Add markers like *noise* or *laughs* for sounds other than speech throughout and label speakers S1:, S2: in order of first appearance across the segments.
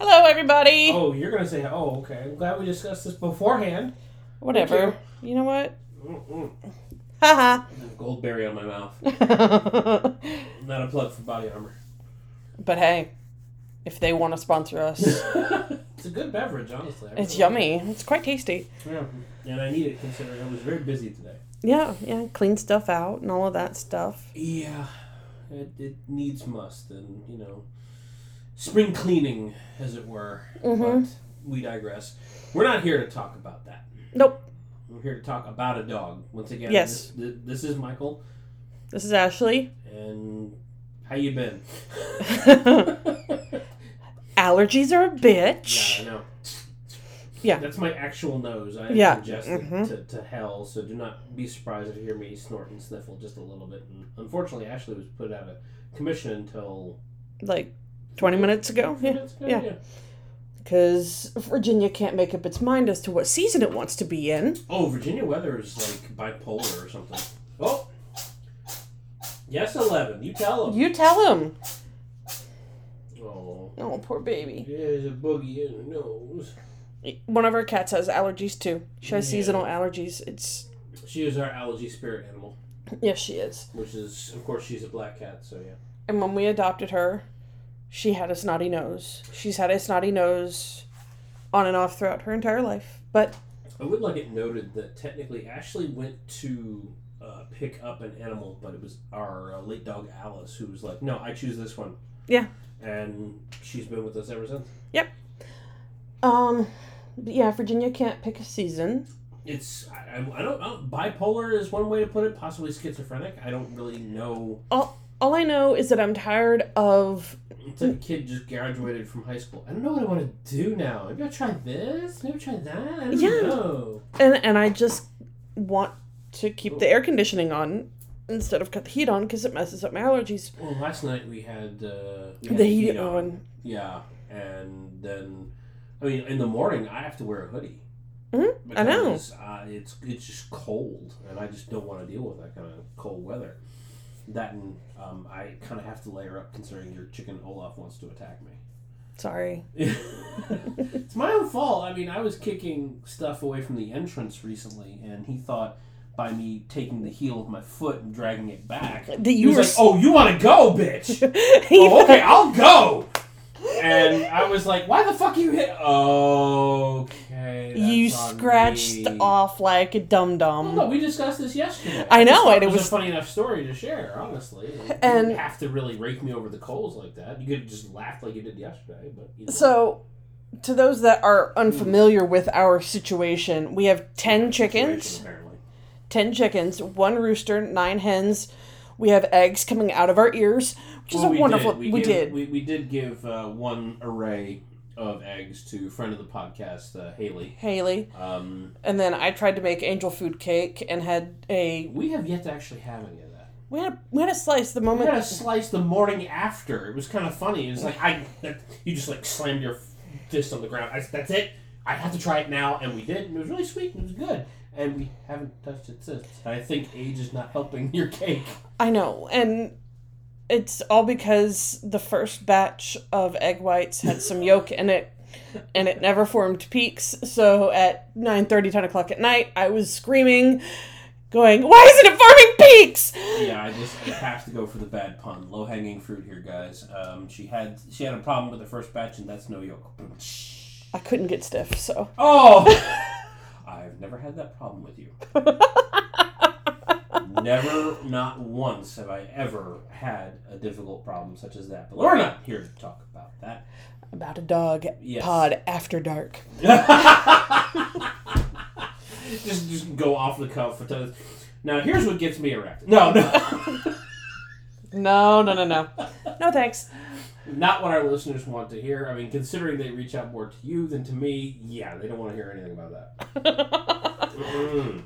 S1: Hello, everybody.
S2: Oh, you're gonna say, oh, okay. I'm glad we discussed this beforehand.
S1: Whatever. You know what? Haha.
S2: Goldberry on my mouth. *laughs* Not a plug for Body Armor.
S1: But hey, if they want to sponsor us, *laughs*
S2: it's a good beverage, honestly. I
S1: it's
S2: really
S1: yummy. It's quite tasty.
S2: Yeah, and I need it considering I was very busy today.
S1: Yeah, yeah. Clean stuff out and all of that stuff.
S2: Yeah, it, it needs must, and you know, spring cleaning, as it were.
S1: Mhm.
S2: But we digress. We're not here to talk about that.
S1: Nope.
S2: We're here to talk about a dog. Once again,
S1: Yes.
S2: this, this is Michael,
S1: This is Ashley.
S2: and how you been? *laughs* *laughs*
S1: Allergies are a bitch.
S2: Yeah, I know.
S1: Yeah.
S2: That's my actual nose. I have
S1: Yeah.
S2: congested
S1: Mhm.
S2: to, to hell, so do not be surprised if you hear me snort and sniffle just a little bit. And unfortunately, Ashley was put out of commission until
S1: Like 20 minutes ago.
S2: a few
S1: Yeah.
S2: minutes ago,
S1: yeah. Because Virginia can't make up its mind as to what season it wants to be in.
S2: Oh, Virginia weather is like bipolar or something. Oh. Yes, 11. You tell him.
S1: You tell him.
S2: Oh.
S1: Oh, poor baby.
S2: There's a boogie in her nose.
S1: One of our cats has allergies too. She has
S2: Yeah.
S1: seasonal allergies. It's
S2: She is our allergy spirit animal,
S1: yes, she is.
S2: which is, of course, she's a black cat, so yeah.
S1: And when we adopted her, she had a snotty nose. She's had a snotty nose on and off throughout her entire life. But
S2: I would like it noted that technically Ashley went to uh, pick up an animal, but it was our uh, late dog Alice who was like, "No, I choose this one."
S1: Yeah.
S2: And she's been with us ever since. Yep.
S1: Um, but yeah, Virginia can't pick a season.
S2: It's I, I, don't, I don't bipolar is one way to put it, possibly schizophrenic. I don't really know.
S1: All I know is that I'm tired of
S2: It's like a kid just graduated from high school. I don't know what I want to do now. Maybe I'll try this. Maybe try that. I don't
S1: Yeah.
S2: know.
S1: and and I just want to keep the air conditioning on instead of cut the heat on because it messes up my allergies.
S2: Well, last night we had uh, we had
S1: The heat on.
S2: Yeah, and then I mean, in the morning I have to wear a hoodie.
S1: Mhm, I know.
S2: Uh, it's it's just cold, and I just don't want to deal with that kind of cold weather. That and um, I kind of have to layer up considering your chicken Olaf wants to attack me.
S1: Sorry. *laughs* *laughs*
S2: it's my own fault. I mean, I was kicking stuff away from the entrance recently, and he thought by me taking the heel of my foot and dragging it back,
S1: That
S2: he
S1: you
S2: was
S1: were.
S2: like, "Oh, you want to go, bitch? *laughs* oh, okay, I'll go." And I was like, "Why the fuck you hit?" Okay,
S1: you scratched
S2: me.
S1: off like a dum
S2: Well, no, we discussed this yesterday.
S1: I know, and it
S2: it was,
S1: was-
S2: a funny enough story to share. Honestly, you
S1: And-
S2: didn't have to really rake me over the coals like that. You could have just laughed like you did yesterday, but you know.
S1: So, to those that are unfamiliar with our situation, we have 10 chickens, 10 chickens, one rooster, nine hens. We have eggs coming out of our ears, which is a
S2: we
S1: wonderful.
S2: Did.
S1: We,
S2: We,
S1: did.
S2: We, we did give uh, one array of eggs to friend of the podcast, uh, Haley.
S1: Haley.
S2: Um,
S1: And then I tried to make angel food cake and had a.
S2: we have yet to actually have any of that.
S1: We had, we had a slice the moment.
S2: We had a slice the morning after. It was kind of funny. It was like I, that, you just like slammed your fist on the ground. I, that's it. I have to try it now, and we did. And it was really sweet. And it was good. And we haven't touched it since. I think age is not helping your cake.
S1: I know, and it's all because the first batch of egg whites had some yolk in it, and it never formed peaks. So at 9 10 o'clock at night, I was screaming, going, Why isn't it forming peaks?
S2: yeah, I just I have to go for the bad pun. Low hanging fruit here, guys. Um, she had she had a problem with the first batch, and that's no yolk.
S1: I couldn't get stiff, so.
S2: Oh, *laughs* I've never had that problem with you. *laughs* never, not once have I ever had a difficult problem such as that. But we're not here to talk about that.
S1: About a dog
S2: Yes.
S1: pod after dark. *laughs*
S2: just just go off the cuff Now here's what gets me erect. No, no.
S1: No, no, no, no. No thanks.
S2: Not what our listeners want to hear. I mean, considering they reach out more to you than to me, yeah, they don't want to hear anything about that. *laughs* Mm.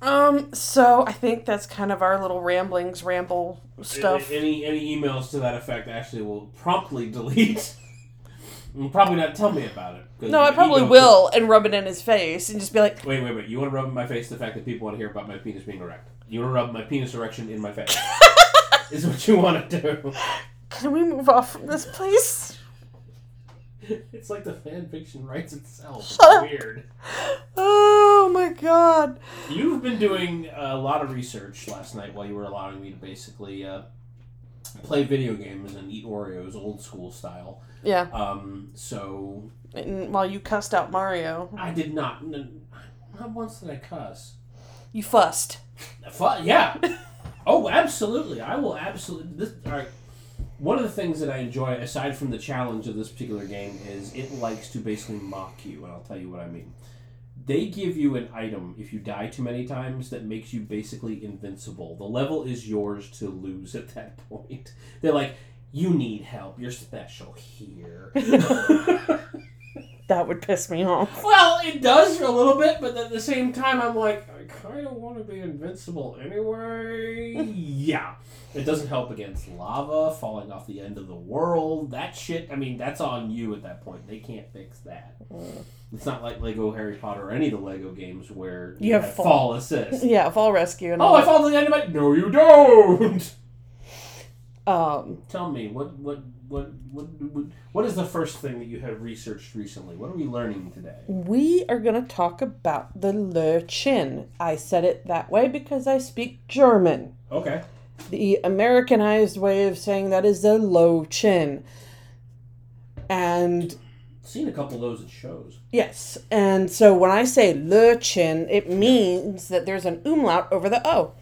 S1: Um, so I think that's kind of our little ramblings, ramble stuff.
S2: Any any emails to that effect actually will promptly delete. *laughs* and probably not tell me about it.
S1: No, I probably will and rub it in his face and just be like,
S2: Wait, wait, wait. You want to rub in my face the fact that people want to hear about my penis being erect? You want to rub my penis erection in my face? *laughs* is what you want to do?
S1: Can we move off from this place? *laughs*
S2: It's like the fan fiction writes itself. It's weird. *sighs*
S1: Oh my god.
S2: You've been doing a lot of research last night while you were allowing me to basically uh, play video games and eat Oreos old school style.
S1: Yeah.
S2: Um, so
S1: And while you cussed out Mario,
S2: I did not. Not once did I cuss.
S1: you fussed.
S2: Fu- yeah. oh, absolutely. I will absolutely. This, all right. One of the things that I enjoy, aside from the challenge of this particular game, is it likes to basically mock you, and I'll tell you what I mean. They give you an item if you die too many times that makes you basically invincible. The level is yours to lose at that *laughs* point. They're like, you need help. You're special here. *laughs*
S1: That would piss me off.
S2: Well, it does for a little bit, but at the same time, I'm like, kind of want to be invincible anyway. yeah. It doesn't help against lava, falling off the end of the world. That shit, I mean, that's on you at that point. They can't fix that. It's not like Lego Harry Potter or any of the Lego games where
S1: You have
S2: fall,
S1: fall.
S2: assist.
S1: Yeah, fall rescue and
S2: oh,
S1: all
S2: I
S1: that.
S2: fall to the end of it. No, you don't.
S1: Um,
S2: Tell me, what, what, what, what, what, what is the first thing that you have researched recently? What are we learning today?
S1: we are going to talk about the Löwchen. I said it that way because I speak German.
S2: Okay.
S1: The Americanized way of saying that is the low chin. And
S2: Seen a couple of those at shows.
S1: yes, and so when I say Löwchen, it means that there's an umlaut over the O.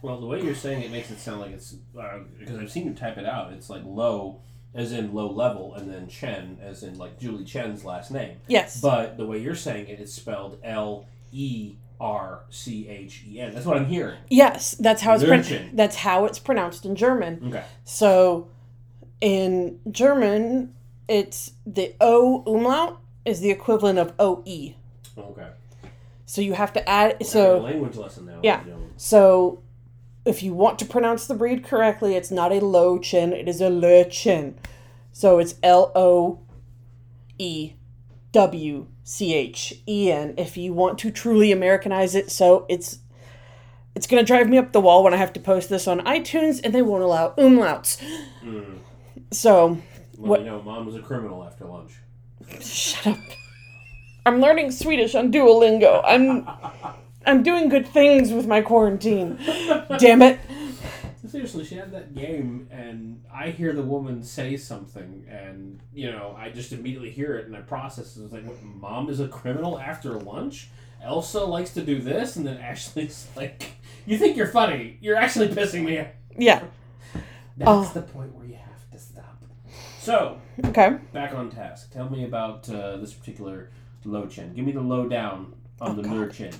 S2: Well, the way you're saying it makes it sound like it's uh, because I've seen you type it out. It's like low, as in low level, and then Chen, as in like Julie Chen's last name.
S1: Yes.
S2: But the way you're saying it, it's spelled L E R C H E N. That's what I'm hearing.
S1: yes, that's how it's pro- that's how it's pronounced in German.
S2: Okay.
S1: So in German, it's the O umlaut is the equivalent of OE.
S2: Okay.
S1: So you have to add so
S2: language lesson now.
S1: Yeah. so if you want to pronounce the breed correctly, it's not a low chin, it is a le chin. So it's L O E W C H E N if you want to truly Americanize it. So it's it's gonna drive me up the wall when I have to post this on iTunes and they won't allow umlauts.
S2: Mm.
S1: So
S2: Well,
S1: What-
S2: you know, mom was a criminal after lunch.
S1: Shut up. I'm learning Swedish on Duolingo. I'm *laughs* I'm doing good things with my quarantine. Damn it. *laughs*
S2: Seriously, she had that game, and I hear the woman say something, and you know, I just immediately hear it, and I process it. It's like, what, mom is a criminal after lunch. Elsa likes to do this, and then *laughs* Ashley's like, "You think you're funny? You're actually pissing me." off."
S1: Yeah. *laughs*
S2: That's
S1: Oh.
S2: the point where you have to stop. So,
S1: Okay.
S2: back on task. Tell me about uh, this particular low chin. Give me the low down on
S1: Oh,
S2: the
S1: God.
S2: Chin.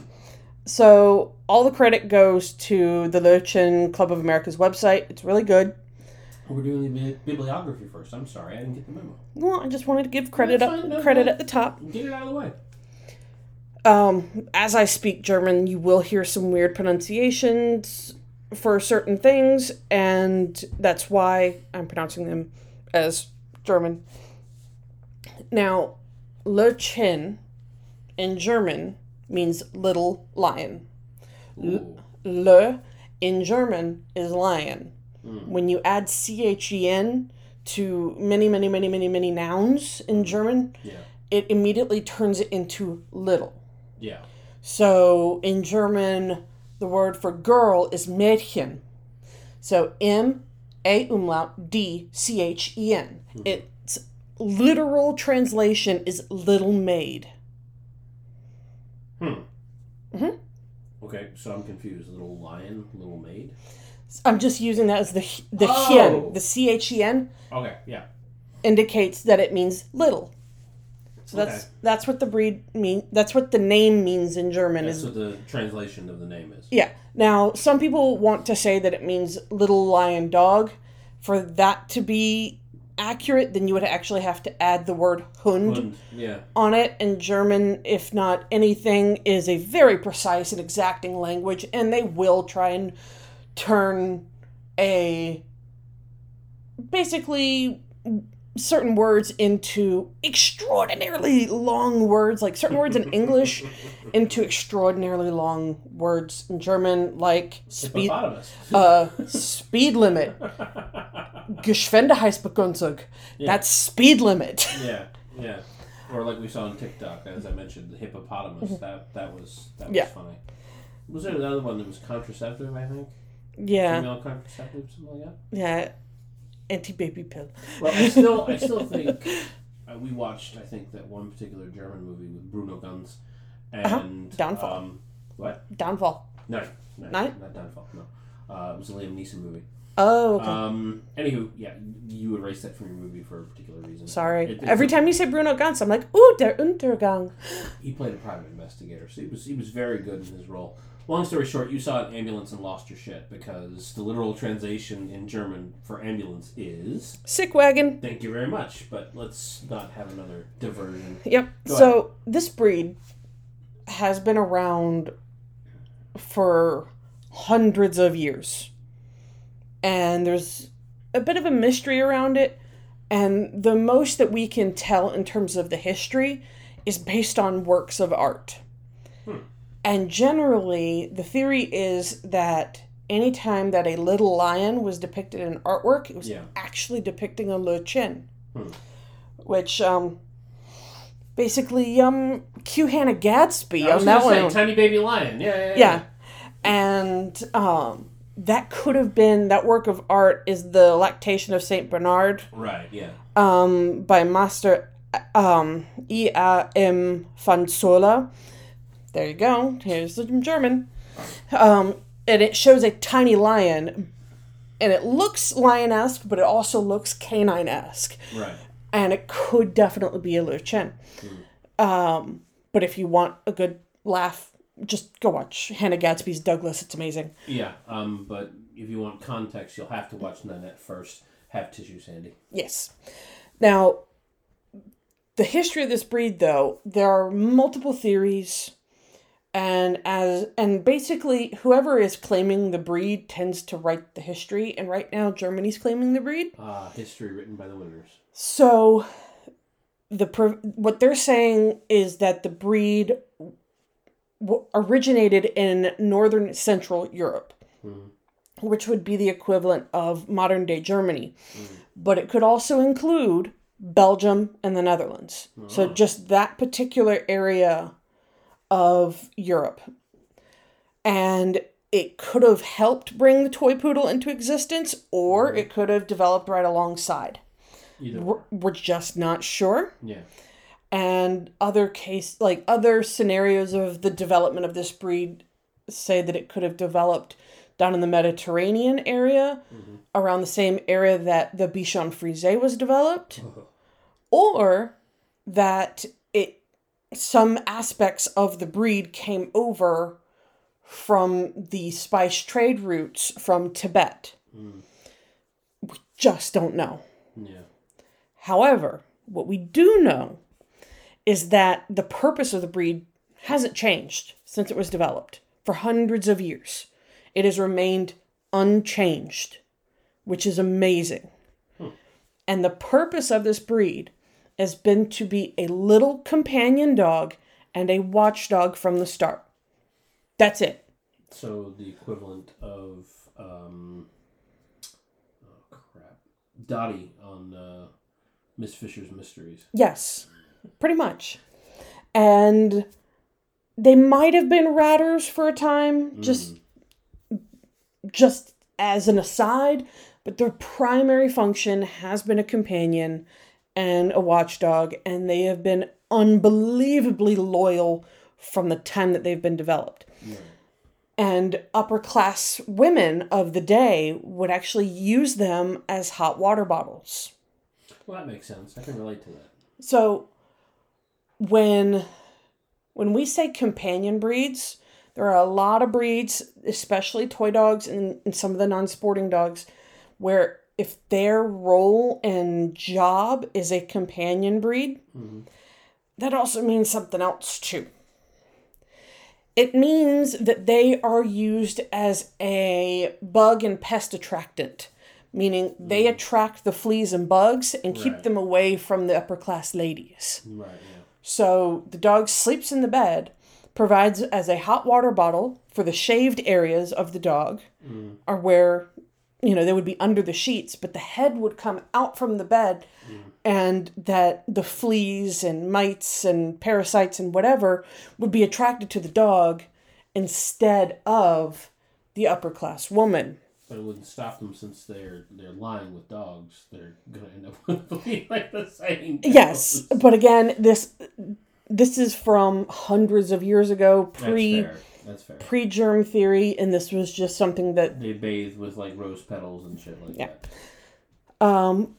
S1: So all the credit goes to the Löwchen Club of America's website. It's really good.
S2: We're doing the bibliography first. I'm sorry, I didn't get the memo.
S1: Well, I just wanted to give credit up
S2: no,
S1: credit
S2: no.
S1: at the top.
S2: Get it out of the way.
S1: Um, as I speak German, you will hear some weird pronunciations for certain things, and that's why I'm pronouncing them as German. Now, Löwchen in German means little lion.
S2: Ooh.
S1: Le in German is lion.
S2: Mm.
S1: When you add C H E N to many, many, many, many, many nouns in German,
S2: Yeah.
S1: it immediately turns it into little.
S2: Yeah.
S1: So in German, the word for girl is Mädchen. So M A umlaut D C H E N. Its literal translation is little maid.
S2: Hmm.
S1: Mhm.
S2: Okay, so I'm confused. Little lion, little maid.
S1: I'm just using that as the the
S2: Oh.
S1: hien. The C H E N
S2: Okay, yeah.
S1: indicates that it means little. So that's
S2: Okay.
S1: that's what the breed mean. That's what the name means in German.
S2: That's
S1: is
S2: what the translation of the name is.
S1: Yeah. Now, some people want to say that it means little lion dog. For that to be accurate, then you would actually have to add the word Hund
S2: Hund, yeah.
S1: on it. And German, if not anything, is a very precise and exacting language, and they will try and turn a basically certain words into extraordinarily long words, like certain words in English into extraordinarily long words in German, like speed, uh, speed limit, Geschwindigkeitsbegrenzung.
S2: Yeah.
S1: That's speed limit. *laughs*
S2: yeah. Yeah. Or like we saw on TikTok, as I mentioned, the hippopotamus.
S1: Mm-hmm.
S2: That that was that was
S1: Yeah.
S2: funny. Was there another one that was contraceptive? I think
S1: Yeah,
S2: female contraceptive, something like that.
S1: yeah. Anti baby pill.
S2: Well, I still I still *laughs* think uh, we watched. I think that one particular German movie with Bruno Ganz
S1: Uh-huh.
S2: and
S1: Downfall.
S2: Um, what?
S1: Downfall.
S2: No, no,
S1: Night?
S2: not Downfall. No, uh, it was a Liam Neeson movie.
S1: Oh, okay.
S2: Um. Anywho, yeah, you erased that from your movie for a particular reason.
S1: Sorry.
S2: It-
S1: Every time you say Bruno Ganz, I'm like, ooh, der Untergang.
S2: he played a private investigator, so he was he was very good in his role. Long story short, you saw an ambulance and lost your shit because the literal translation in German for ambulance is
S1: Sick wagon.
S2: "thank you very much." But let's not have another diversion.
S1: Yep.
S2: Go
S1: so this breed has been around for hundreds of years. And there's a bit of a mystery around it. And the most that we can tell in terms of the history is based on works of art.
S2: Hmm.
S1: And generally, the theory is that anytime that a little lion was depicted in artwork, it was
S2: Yeah.
S1: actually depicting a Le Chin.
S2: Hmm.
S1: Which, um, basically, um, Q Hannah Gadsby
S2: I was
S1: on that
S2: say,
S1: one.
S2: tiny baby lion. Yeah, yeah, yeah.
S1: Yeah. And um, that could have been that work of art is the Lactation of Saint Bernard
S2: Right. Yeah.
S1: um, by Master um, E. A. M. Fanzola. There you go. Here's the German. Um, and it shows a tiny lion, and it looks lion-esque, but it also looks canine-esque
S2: Right.
S1: and it could definitely be a Liu Chen. Um, but if you want a good laugh, just go watch Hannah Gadsby's Douglas. It's amazing.
S2: Yeah. Um. But if you want context, you'll have to watch Nanette first. Have tissue, Sandy.
S1: Yes. Now, the history of this breed, though, there are multiple theories, and as and basically, whoever is claiming the breed tends to write the history. And right now, Germany's claiming the breed.
S2: Ah, history written by the winners.
S1: So, the what they're saying is that the breed originated in northern central Europe,
S2: Mhm.
S1: which would be the equivalent of modern day Germany, but it could also include Belgium and the Netherlands. So, just that particular area of Europe. And it could have helped bring the toy poodle into existence, or mm-hmm. it could have developed right alongside.
S2: Either.
S1: We're, we're just not sure.
S2: Yeah.
S1: And other case, like other scenarios of the development of this breed, say that it could have developed down in the Mediterranean area, mm-hmm. around the same area that the Bichon Frise was developed, *laughs* or that some aspects of the breed came over from the spice trade routes from Tibet. We just don't know.
S2: Yeah.
S1: However, what we do know is that the purpose of the breed hasn't changed since it was developed for hundreds of years. It has remained unchanged, which is amazing. Hmm. And the purpose of this breed has been to be a little companion dog and a watchdog from the start. That's it.
S2: So the equivalent of um, oh crap, Dottie on uh, Miss Fisher's Mysteries.
S1: Yes, pretty much. And they might have been ratters for a time, just just as an aside, but their primary function has been a companion and a watchdog, and they have been unbelievably loyal from the time that they've been developed. Yeah. And upper class women of the day would actually use them as hot water bottles.
S2: Well, that makes sense. I can relate to that.
S1: So when when we say companion breeds, there are a lot of breeds, especially toy dogs and, and some of the non-sporting dogs, where if their role and job is a companion breed, mm-hmm. that also means something else too. It means that they are used as a bug and pest attractant, meaning they mm. attract the fleas and bugs and keep
S2: Right.
S1: them away from the upper class ladies.
S2: Right. Yeah.
S1: So the dog sleeps in the bed, provides as a hot water bottle for the shaved areas of the dog, mm. or where, you know, they would be under the sheets, but the head would come out from the bed mm. and that the fleas and mites and parasites and whatever would be attracted to the dog instead of the upper class woman.
S2: But it wouldn't stop them since they're they're lying with dogs. They're gonna end up *laughs* with like the same.
S1: Yes, but again, this this is from hundreds of years ago, pre
S2: That's fair.
S1: Pre germ theory, and this was just something that
S2: They bathe with like rose petals and shit like
S1: Yeah.
S2: that.
S1: Um,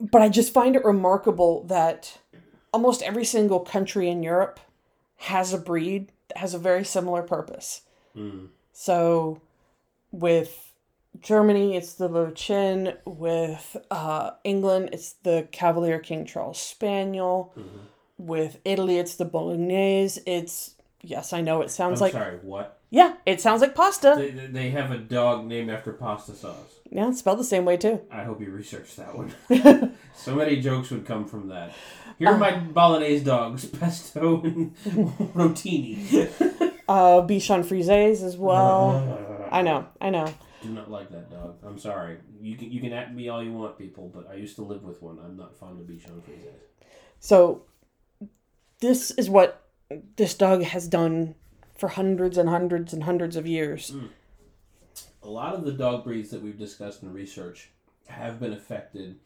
S1: but I just find it remarkable that almost every single country in Europe has a breed that has a very similar purpose.
S2: Mm.
S1: So, with Germany, it's the Low Chin. With uh, England, it's the Cavalier King Charles Spaniel.
S2: Mm-hmm.
S1: With Italy, it's the Bolognese. It's yes, I know it sounds I'm like
S2: sorry. What?
S1: yeah, it sounds like pasta.
S2: They, they have a dog named after pasta sauce.
S1: yeah, it's spelled the same way too.
S2: I hope you researched that one. *laughs* *laughs* so many jokes would come from that. Here are my bolognese dogs, *laughs* pesto and rotini.
S1: Uh, Bichon Frises as well. I know, I know.
S2: Do not like that dog. I'm sorry. You can you can at me all you want, people, but I used to live with one. I'm not fond of Bichon Frises.
S1: So, this is what this dog has done for hundreds and hundreds and hundreds of years.
S2: A lot of the dog breeds that we've discussed in research have been affected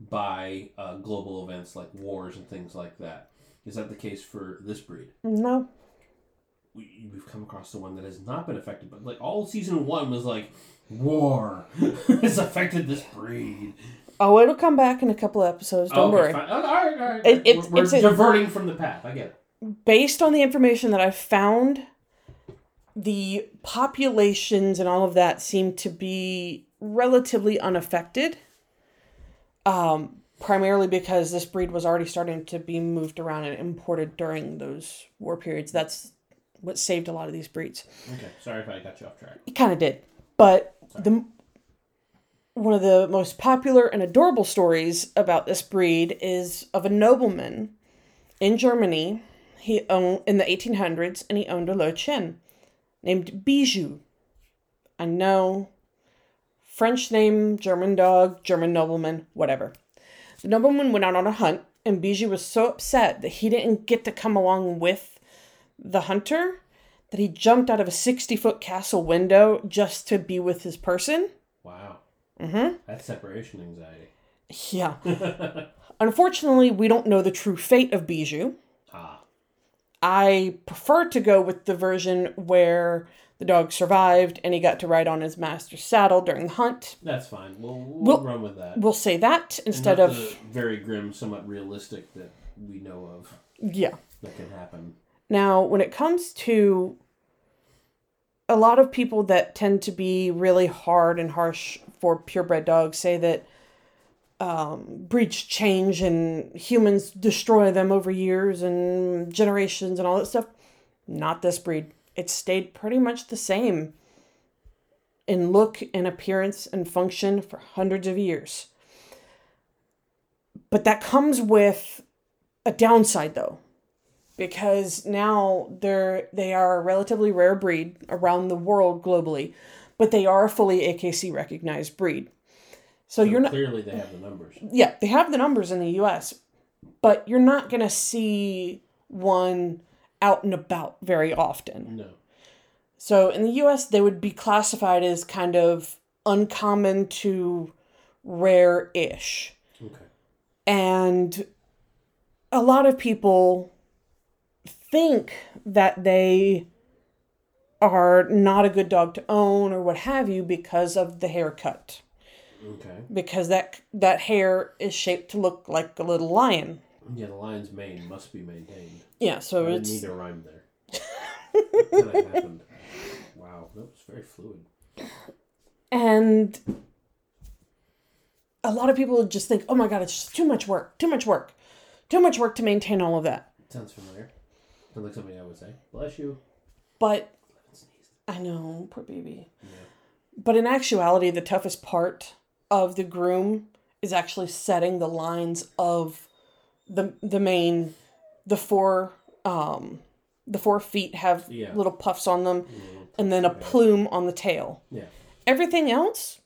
S2: by uh, global events like wars and things like that. Is that the case for this breed?
S1: No,
S2: we, we've come across the one that has not been affected, but like all season one was like war *laughs* has affected this breed.
S1: oh, it'll come back in a couple of episodes. Don't
S2: Okay,
S1: worry.
S2: Oh, all right, all right.
S1: It- it's-
S2: we're we're
S1: it's a-
S2: diverting from the path. I get it.
S1: Based on the information that I've found, the populations and all of that seem to be relatively unaffected. Um, primarily because this breed was already starting to be moved around and imported during those war periods. That's what saved a lot of these breeds.
S2: Okay, sorry if I got you off track.
S1: It kind of did. But the one of the most popular and adorable stories about this breed is of a nobleman in Germany. He owned in the 1800s, and he owned a Low Chin named Bijou. I know, French name, German dog, German nobleman, whatever. The nobleman went out on a hunt, and Bijou was so upset that he didn't get to come along with the hunter that he jumped out of a 60 foot castle window just to be with his person.
S2: Wow.
S1: Mm-hmm.
S2: That's separation anxiety.
S1: Yeah. *laughs* Unfortunately, we don't know the true fate of Bijou.
S2: Ah.
S1: I prefer to go with the version where the dog survived and he got to ride on his master's saddle during the hunt.
S2: That's fine. We'll, we'll,
S1: We'll-
S2: run with that.
S1: We'll say that instead of
S2: very grim, somewhat realistic that we know of
S1: yeah.
S2: that can happen.
S1: Now, when it comes to a lot of people that tend to be really hard and harsh for purebred dogs say that um, breeds change and humans destroy them over years and generations and all that stuff. Not this breed. It stayed pretty much the same in look and appearance and function for hundreds of years. But that comes with a downside though because now they're they are a relatively rare breed around the world globally, but they are a fully AKC recognized breed. So,
S2: So
S1: you're not
S2: clearly they have the numbers.
S1: yeah, they have the numbers in the US, but you're not going to see one out and about very often.
S2: No.
S1: So in the US they would be classified as kind of uncommon to rare-ish.
S2: Okay.
S1: And a lot of people think that they are not a good dog to own or what have you because of the haircut.
S2: Okay.
S1: Because that that hair is shaped to look like a little lion.
S2: Yeah, the lion's mane must be maintained.
S1: Yeah, so
S2: I didn't
S1: it's
S2: need a rhyme there. *laughs* Kinda happened? Wow, that was very fluid.
S1: and a lot of people just think, "Oh my god, it's just too much work. Too much work. Too much work to maintain all of that."
S2: Sounds familiar. Sounds like something I would say. Bless you.
S1: But
S2: I.
S1: I know, poor baby.
S2: Yeah.
S1: But in actuality, the toughest part of the groom is actually setting the lines of the the main the four um the four feet have
S2: Yeah.
S1: little puffs on them
S2: Mm,
S1: and then a plume on the tail.
S2: Yeah.
S1: Everything else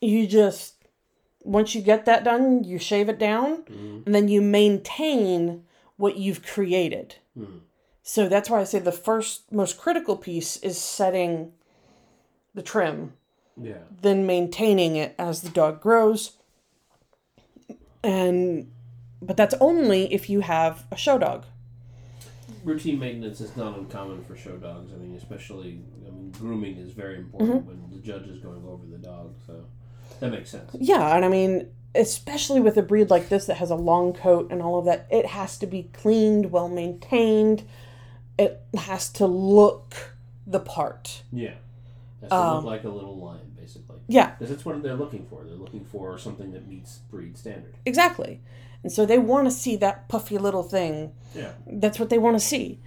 S1: you just Once you get that done, you shave it down
S2: Mhm.
S1: and then you maintain what you've created.
S2: Mhm.
S1: So that's why I say the first most critical piece is setting the trim,
S2: Yeah.
S1: then maintaining it as the dog grows. And but that's only if you have a show dog.
S2: Routine maintenance is not uncommon for show dogs. I mean, especially, I mean, grooming is very important
S1: Mm-hmm.
S2: when the judge is going over the dog. So that makes sense.
S1: Yeah, and I mean, especially with a breed like this that has a long coat and all of that, it has to be cleaned, well maintained. It has to look the part.
S2: Yeah. Has to
S1: Um,
S2: look like a little lion, basically.
S1: Yeah,
S2: Because that's what they're looking for. They're looking for something that meets breed standard.
S1: exactly. And so they want to see that puffy little thing.
S2: Yeah.
S1: That's what they want to see.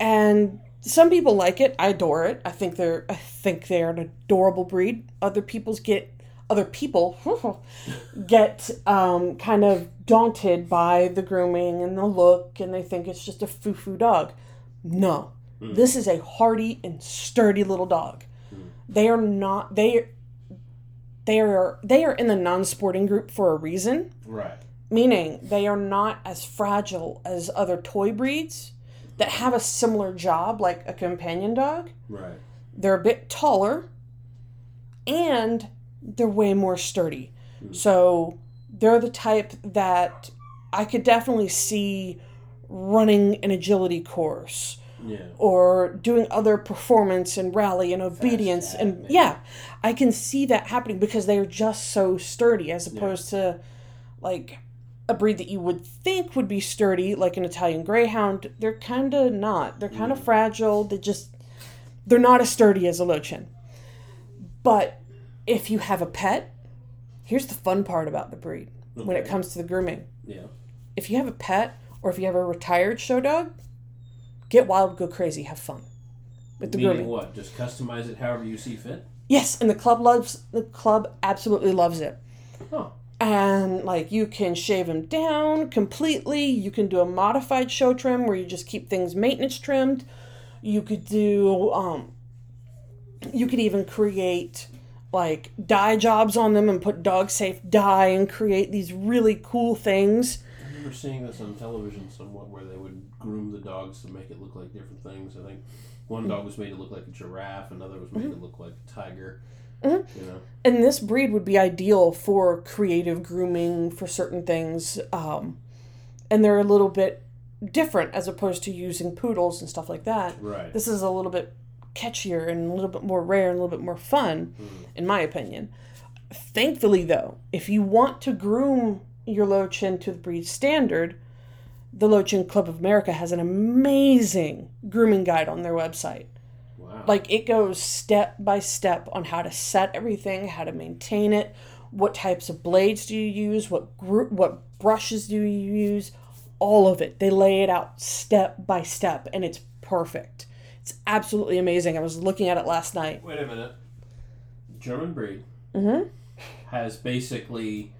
S1: And some people like it. I adore it. I think they're I think they're an adorable breed. Other people's get other people *laughs* get um, kind of daunted by the grooming and the look and they think it's just a foo-foo dog. No. This is a hardy and sturdy little dog. They are not they they are they are in the non-sporting group for a reason
S2: Right.
S1: meaning they are not as fragile as other toy breeds that have a similar job like a companion dog.
S2: Right.
S1: They're a bit taller and they're way more sturdy. Hmm. So they're the type that I could definitely see running an agility course
S2: Yeah.
S1: or doing other performance and rally and obedience
S2: tag,
S1: and
S2: maybe.
S1: yeah i can see that happening because they're just so sturdy as opposed to like a breed that you would think would be sturdy like an italian greyhound. They're kind of not. They're kind of fragile. They just they're not as sturdy as a lochin. But if you have a pet here's the fun part about the breed when it comes to the grooming.
S2: Yeah.
S1: if you have a pet or if you have a retired show dog, get wild, go crazy, have fun with the
S2: Meaning
S1: grooming.
S2: what? Just customize it however you see fit?
S1: Yes, and the club loves the club absolutely loves it.
S2: Huh.
S1: And like you can shave them down completely. You can do a modified show trim where you just keep things maintenance trimmed. You could do um you could even create like dye jobs on them and put dog safe dye and create these really cool things.
S2: Remember seeing this on television somewhat where they would groom the dogs to make it look like different things. I think one dog was made to look like a giraffe, another was made to mm-hmm. look like a tiger. Mm-hmm. You know?
S1: and this breed would be ideal for creative grooming for certain things um, and they're a little bit different as opposed to using poodles and stuff like that
S2: Right.
S1: this is a little bit catchier and a little bit more rare and a little bit more fun hmm. in my opinion thankfully though if you want to groom your lochin to the breed standard the Low Chin club of america has an amazing grooming guide on their website
S2: Wow.
S1: like it goes step by step on how to set everything, how to maintain it, what types of blades do you use, what gr- what brushes do you use, all of it. They lay it out step by step and it's perfect. It's absolutely amazing. I was looking at it last night.
S2: Wait a minute. German breed
S1: mm-hmm.
S2: has basically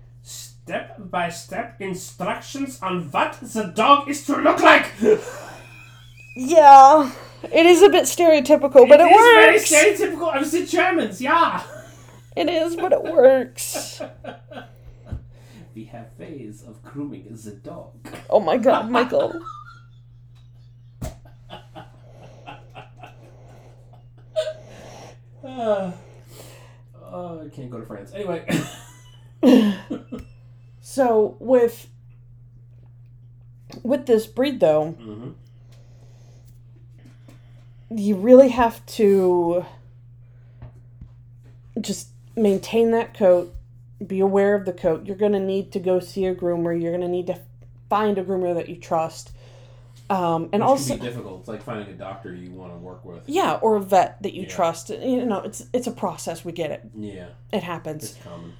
S2: step by step instructions on what the dog is to look like. *laughs*
S1: Yeah, it is a bit stereotypical, but it, works!
S2: It's very stereotypical of the Germans, yeah. *laughs*
S1: It is, but it works. *laughs*
S2: We have ways of grooming the dog.
S1: Oh my god, Michael.
S2: Uh, oh, I can't go to France. Anyway.
S1: So with with this breed though,
S2: hmm
S1: you really have to just maintain that coat. Be aware of the coat. You're going to need to go see a groomer. You're going to need to find a groomer that you trust. Um, and
S2: Which
S1: also
S2: difficult. It's like finding a doctor you want to work with.
S1: yeah or a vet that you
S2: Yeah.
S1: trust. You know it's it's a process. We get it.
S2: Yeah,
S1: it happens.
S2: It's common.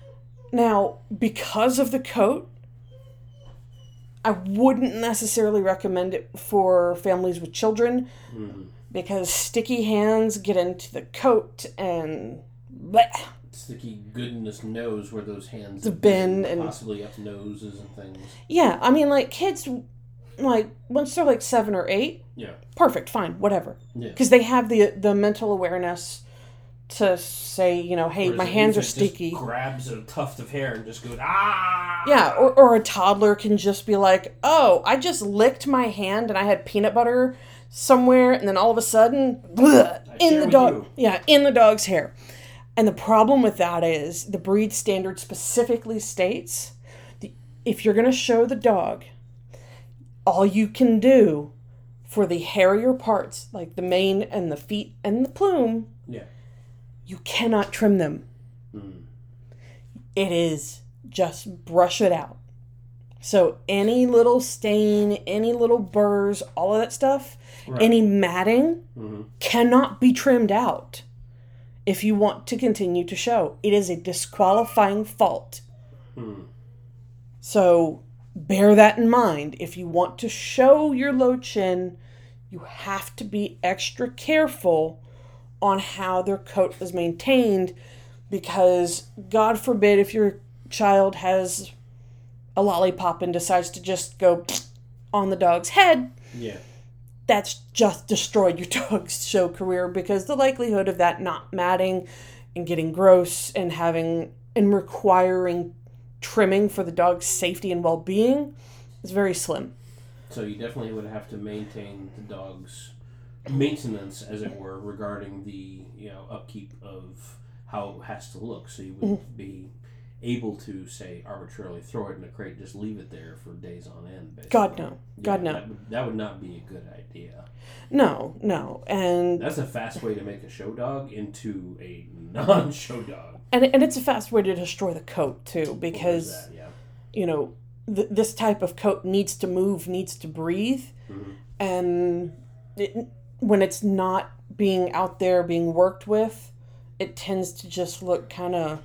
S1: Now because of the coat i wouldn't necessarily recommend it for families with children
S2: hmm
S1: because sticky hands get into the coat and bleh.
S2: Sticky goodness knows where those hands have
S1: bin and-
S2: possibly up noses and things.
S1: yeah i mean like kids like once they're like seven or eight
S2: Yeah,
S1: perfect fine whatever
S2: yeah,
S1: because they have the the mental awareness to say, you know, hey, my hands are sticky.
S2: Grabs a tuft of hair and just goes ah.
S1: Yeah, or, or a toddler can just be like, oh, I just licked my hand and I had peanut butter somewhere, and then all of a sudden, bleh, in the dog,
S2: you.
S1: yeah, in the dog's hair. And the problem with that is the breed standard specifically states the, if you're going to show the dog, all you can do for the hairier parts, like the mane and the feet and the plume,
S2: Yeah.
S1: You cannot trim them.
S2: Mm.
S1: It is just brush it out. So any little stain, any little burrs, all of that stuff,
S2: Right.
S1: any matting
S2: hmm
S1: cannot be trimmed out if you want to continue to show. It is a disqualifying fault.
S2: Hmm.
S1: So bear that in mind. If you want to show your low chin, you have to be extra careful on how their coat is maintained because, God forbid, if your child has a lollipop and decides to just go on the dog's head,
S2: Yeah.
S1: that's just destroyed your *laughs* dog's show career because the likelihood of that not matting and getting gross and having and requiring trimming for the dog's safety and well-being is very slim.
S2: So you definitely would have to maintain the dog's maintenance, as it were, regarding the you know upkeep of how it has to look. So you wouldn't
S1: Mm-hmm.
S2: be able to say arbitrarily throw it in a crate, just leave it there for days on end. Basically.
S1: God no. God no.
S2: That would, that would not be a good idea.
S1: No, no. And
S2: That's a fast way to make a show dog into a non-show dog.
S1: and and it's a fast way to destroy the coat too because
S2: that? yeah.
S1: you know th- this type of coat needs to move, needs to breathe,
S2: Mhm.
S1: and it, when it's not being out there being worked with, it tends to just look kind of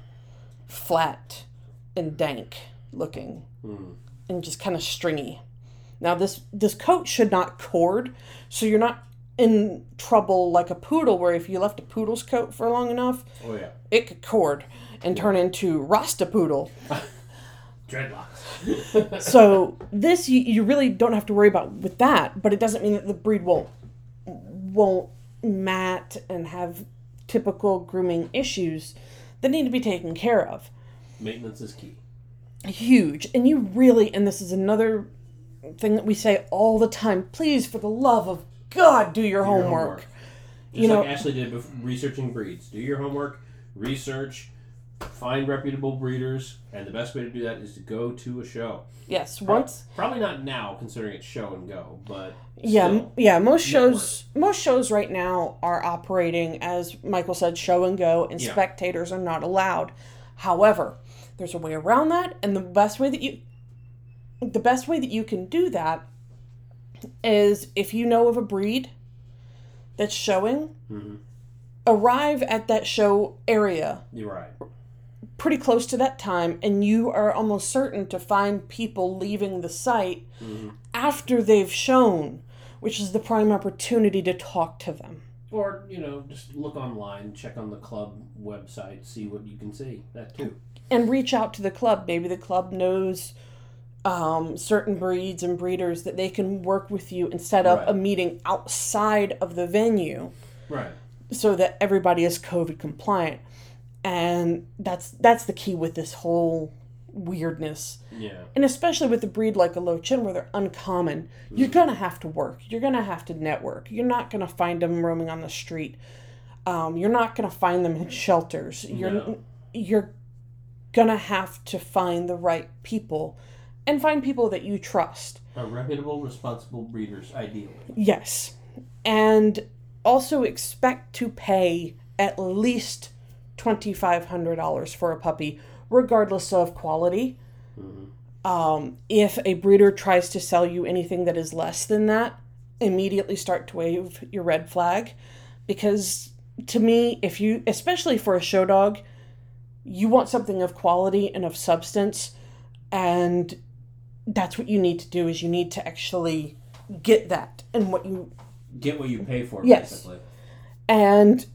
S1: flat and dank looking
S2: Mm.
S1: and just kind of stringy. Now this this coat should not cord, so you're not in trouble like a poodle where if you left a poodle's coat for long enough,
S2: Oh yeah.
S1: it could cord and turn into Rasta poodle. *laughs*
S2: Dreadlocks.
S1: So this you, you really don't have to worry about with that, but it doesn't mean that the breed won't won't mat and have typical grooming issues that need to be taken care of.
S2: Maintenance is key.
S1: Huge. And you really and this is another thing that we say all the time, please for the love of God do your,
S2: Do your
S1: homework.
S2: Just
S1: You know-
S2: like Ashley did researching breeds. Do your homework, research, find reputable breeders, and the best way to do that is to go to a show.
S1: Yes, once
S2: Probably not now, considering it's show and go, but
S1: Yeah, m- yeah. Most shows, most shows right now are operating as Michael said, show and go, and
S2: Yeah.
S1: spectators are not allowed. However, there's a way around that, and the best way that you, the best way that you can do that, is if you know of a breed that's showing,
S2: Mhm.
S1: arrive at that show area
S2: You're right.
S1: Pretty close to that time, and you are almost certain to find people leaving the site
S2: Mhm.
S1: after they've shown, which is the prime opportunity to talk to them.
S2: Or you know, just look online, check on the club website, see what you can see. That too.
S1: And reach out to the club. Maybe the club knows um, certain breeds and breeders that they can work with you and set up
S2: Right.
S1: a meeting outside of the venue
S2: Right.
S1: so that everybody is COVID compliant. And that's that's the key with this whole weirdness.
S2: Yeah.
S1: And especially with a breed like a low chin where they're uncommon, you're gonna have to work. You're gonna have to network. You're not gonna find them roaming on the street. Um, you're not gonna find them in shelters. You're
S2: No.
S1: you're gonna have to find the right people and find people that you trust.
S2: A reputable, responsible breeders, ideally.
S1: Yes. And also expect to pay at least $2,500 for a puppy, regardless of quality.
S2: Mhm.
S1: Um, if a breeder tries to sell you anything that is less than that, immediately start to wave your red flag. Because to me, if you, especially for a show dog, you want something of quality and of substance. And that's what you need to do is you need to actually get that and what you
S2: Get what you pay for,
S1: Yes.
S2: basically.
S1: and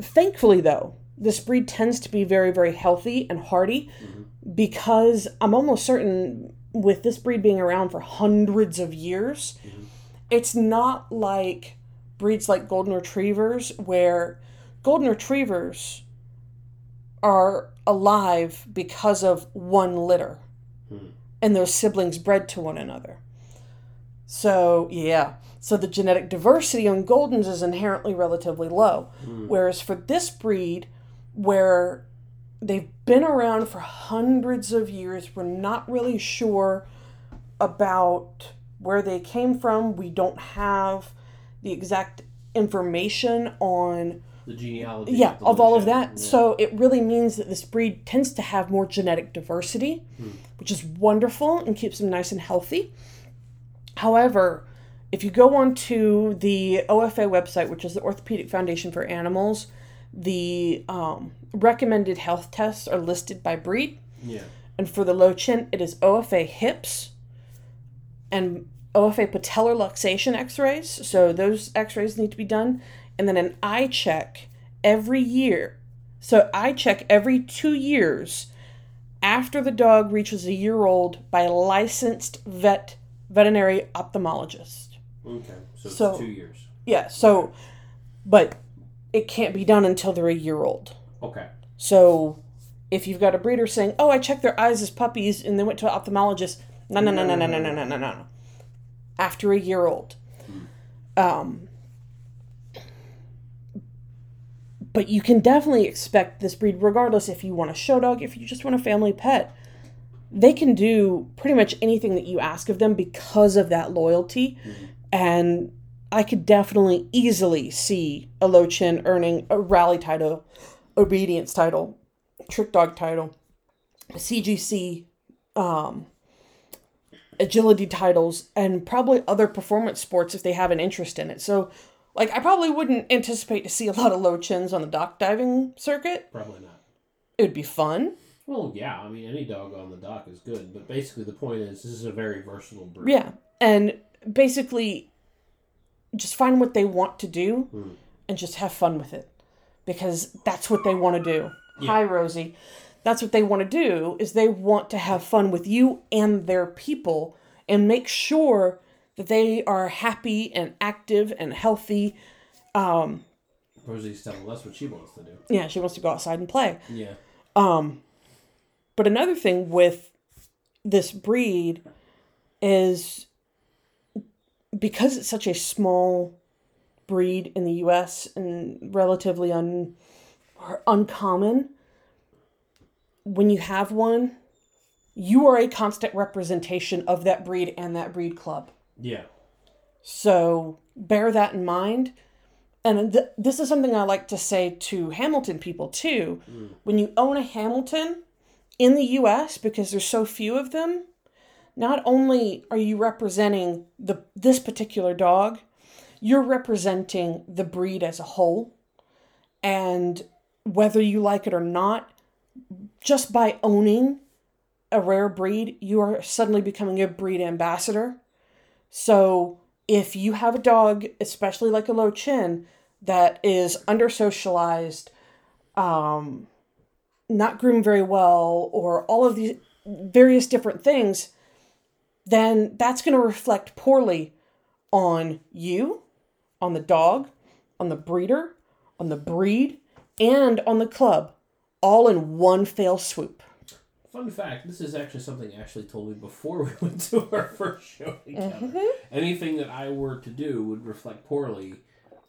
S1: thankfully, though, this breed tends to be very, very healthy and hardy mm-hmm. because I'm almost certain with this breed being around for hundreds of years, mm-hmm. it's not like breeds like golden retrievers where golden retrievers are alive because of one litter
S2: Hmm.
S1: and their siblings bred to one another. So, yeah. So the genetic diversity on Goldens is inherently relatively low. Hmm. Whereas for this breed, where they've been around for hundreds of years, we're not really sure about where they came from. We don't have the exact information on
S2: The genealogy.
S1: yeah of all of that
S2: yeah.
S1: so it really means that this breed tends to have more genetic diversity hmm. which is wonderful and keeps them nice and healthy however if you go on to the ofa website which is the orthopedic foundation for animals the um, recommended health tests are listed by breed
S2: Yeah.
S1: and for the Löwchen it is ofa hips and OFA patellar luxation x-rays. So those x-rays need to be done and then an eye check every year. So eye check every 2 years after the dog reaches a year old by a licensed vet veterinary ophthalmologist.
S2: Okay. So it's
S1: So-
S2: two years.
S1: Yeah, so but it can't be done until they're a year old.
S2: Okay.
S1: So if you've got a breeder saying, "Oh, I checked their eyes as puppies and they went to an ophthalmologist," no, no, no, no, no, no, no, no, no, no. After a year old, um, but you can definitely expect this breed, regardless if you want a show dog, if you just want a family pet, they can do pretty much anything that you ask of them because of that loyalty, and I could definitely easily see a Löwchen earning a rally title, obedience title, trick dog title, CGC, um, agility titles, and probably other performance sports if they have an interest in it. So, like, I probably wouldn't anticipate to see a lot of Löwchens on the dock diving circuit.
S2: Probably not.
S1: It would be fun.
S2: Well, yeah. I mean, any dog on the dock is good, but basically the point is this is a very versatile breed.
S1: Yeah. And basically, just find what they want to do and just have fun with it because that's what they want to do. Hi, Rosie. That's what they want to do is they want to have fun with you and their people and make sure that they are happy and active and healthy.
S2: Um, Rosie's telling us what she wants to do.
S1: Yeah, she wants to go outside and play.
S2: Yeah.
S1: Um, But another thing with this breed is because it's such a small breed in the US and relatively un, uncommon, when you have one, you are a constant representation of that breed and that breed club.
S2: Yeah.
S1: So bear that in mind. And th- this is something I like to say to Hamilton people too. Mm. When you own a Hamilton in the US, because there's so few of them, not only are you representing the this particular dog, you're representing the breed as a whole. And whether you like it or not, just by owning a rare breed, you are suddenly becoming a breed ambassador. So if you have a dog, especially like a Löwchen, that is under socialized, um, not groomed very well, or all of these various different things, then that's going to reflect poorly on you, on the dog, on the breeder, on the breed, and on the club, all in one fail swoop.
S2: Fun fact: This is actually something Ashley told me before we *laughs* went to our first show together.
S1: Mm-hmm.
S2: Anything that I were to do would reflect poorly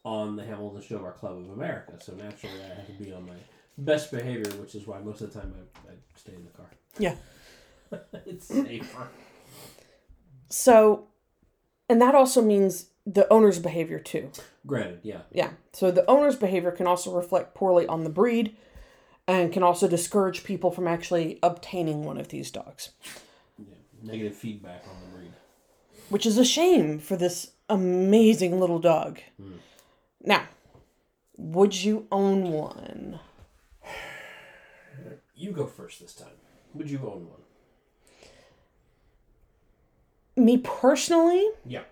S2: on the Hamiltonstövare Club of America. So naturally, I had to be on my best behavior, which is why most of the time I, I stay in the car.
S1: Yeah. *laughs*
S2: it's safer.
S1: So, and that also means the owner's behavior too.
S2: Granted, yeah.
S1: Yeah. So the owner's behavior can also reflect poorly on the breed and can also discourage people from actually obtaining one of these dogs,
S2: yeah. Negative feedback on the breed.
S1: which is a shame for this amazing little dog. Hmm. Now, would you own one?
S2: You go first this time. Would you own one?
S1: Me personally,
S2: Yeah.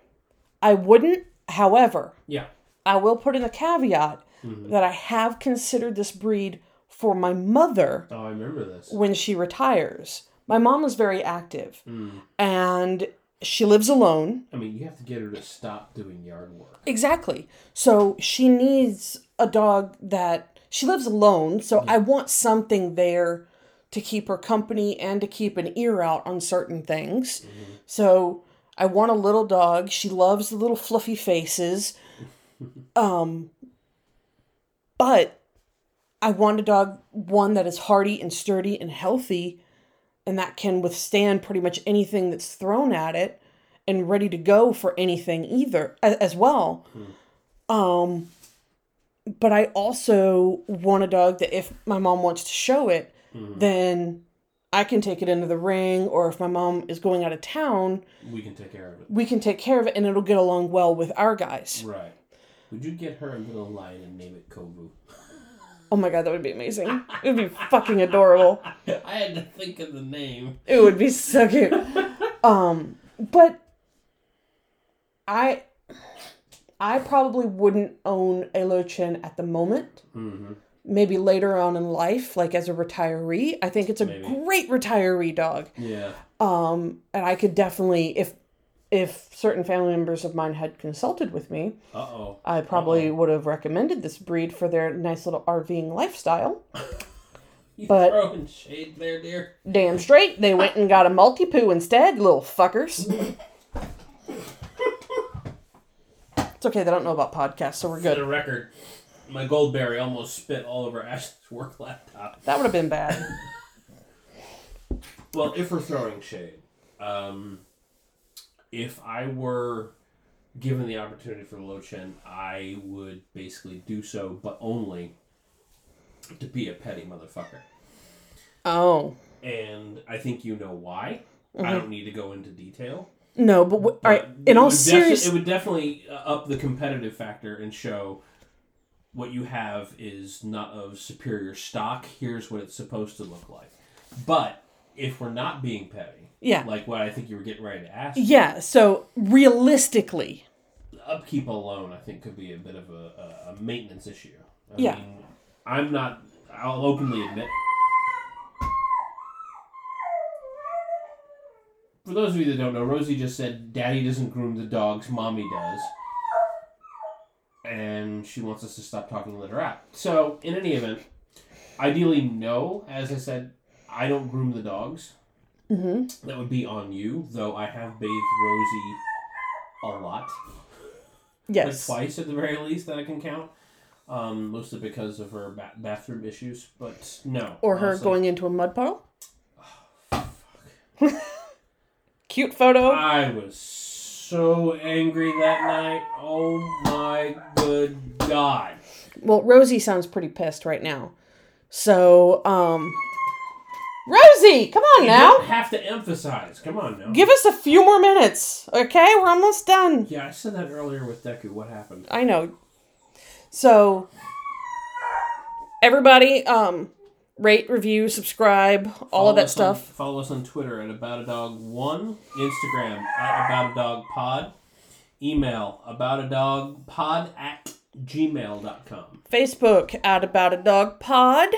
S1: I wouldn't. However,
S2: Yeah.
S1: I will put in a caveat mm-hmm. that I have considered this breed for my mother
S2: Oh, I remember this.
S1: when she retires. My mom is very active mm. and she lives alone.
S2: I mean, you have to get her to stop doing yard work.
S1: Exactly. So she needs a dog that she lives alone, so I want something there to keep her company and to keep an ear out on certain things. Mm-hmm. So I want a little dog. She loves the little fluffy faces. *laughs* Um but I want a dog one that is hardy and sturdy and healthy and that can withstand pretty much anything that's thrown at it and ready to go for anything either as well. Um but I also want a dog that if my mom wants to show it, then I can take it into the ring or if my mom is going out of town,
S2: We can take care of it.
S1: we can take care of it and it'll get along well with our guys.
S2: Right. Would you get her a little lion and name it Kovu?
S1: Oh my god, that would be amazing. It would be fucking adorable. *laughs*
S2: I had to think of the name.
S1: It would be so cute. Um, but I I probably wouldn't own a Löwchen at the moment.
S2: Mm-hmm.
S1: Maybe later on in life, like as a retiree. I think it's a
S2: Maybe.
S1: great retiree dog.
S2: Yeah.
S1: Um, and I could definitely if if certain family members of mine had consulted with me,
S2: Uh oh.
S1: I probably would have recommended this breed for their nice little RVing lifestyle. *laughs*
S2: You *laughs*
S1: But-
S2: throwing shade there, dear.
S1: Damn straight, they went and got a Maltipoo instead, little fuckers. *laughs* It's okay, they don't know about podcasts, so we're
S2: For
S1: good.
S2: the record, my Goldberry almost spit all over Ashley's work laptop.
S1: That would have been bad. *laughs*
S2: Well, if we're throwing shade, um, if I were given the opportunity for Löwchen, I would basically do so, but only to be a petty motherfucker.
S1: Oh.
S2: And I think you know why. I don't need to go into detail.
S1: No, but, w- all right, in all
S2: would defi-
S1: serious
S2: it would definitely uh, up the competitive factor and show what you have is not of superior stock. Here's what it's supposed to look like. But if we're not being petty,
S1: Yeah.
S2: like what I think you were getting ready to ask,
S1: Yeah, so realistically,
S2: upkeep alone, I think, could be a bit of a, a, a maintenance issue. I
S1: Yeah.
S2: mean, I'm not. I'll openly admit. For those of you that don't know, Rosie just said, "Daddy doesn't groom the dogs, Mommy does," and she wants us to stop talking and let her out. So, in any event, ideally, no. As I said, I don't groom the dogs.
S1: hmm
S2: That would be on you, though. I have bathed Rosie a lot
S1: yes.
S2: like twice at the very least that I can count. Um, mostly because of her ba- bathroom issues, but no.
S1: Or her
S2: honestly.
S1: going into a mud puddle. *sighs* *laughs* Cute photo.
S2: I was so angry that night. Oh my good god!
S1: Well, Rosie sounds pretty pissed right now. So, um Rosie, come on now!
S2: You
S1: now.
S2: don't have to emphasize. Come on now.
S1: Give us a few more minutes, okay? We're almost done.
S2: yeah, I said that earlier with Deku. What happened?
S1: I know. So, everybody, um, rate, review, subscribe, all
S2: Follow
S1: of that
S2: us on-
S1: stuff.
S2: follow us on Twitter at About a Dog One, Instagram at About a Dog Pod, email About a Dog Pod at gmail.com.
S1: Facebook at About a Dog Pod.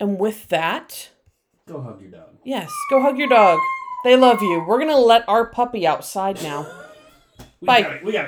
S1: And with that,
S2: Go hug your dog.
S1: yes, go hug your dog. They love you. We're gonna let our puppy outside now. *laughs*
S2: We
S1: Bye.
S2: Gotta, we gotta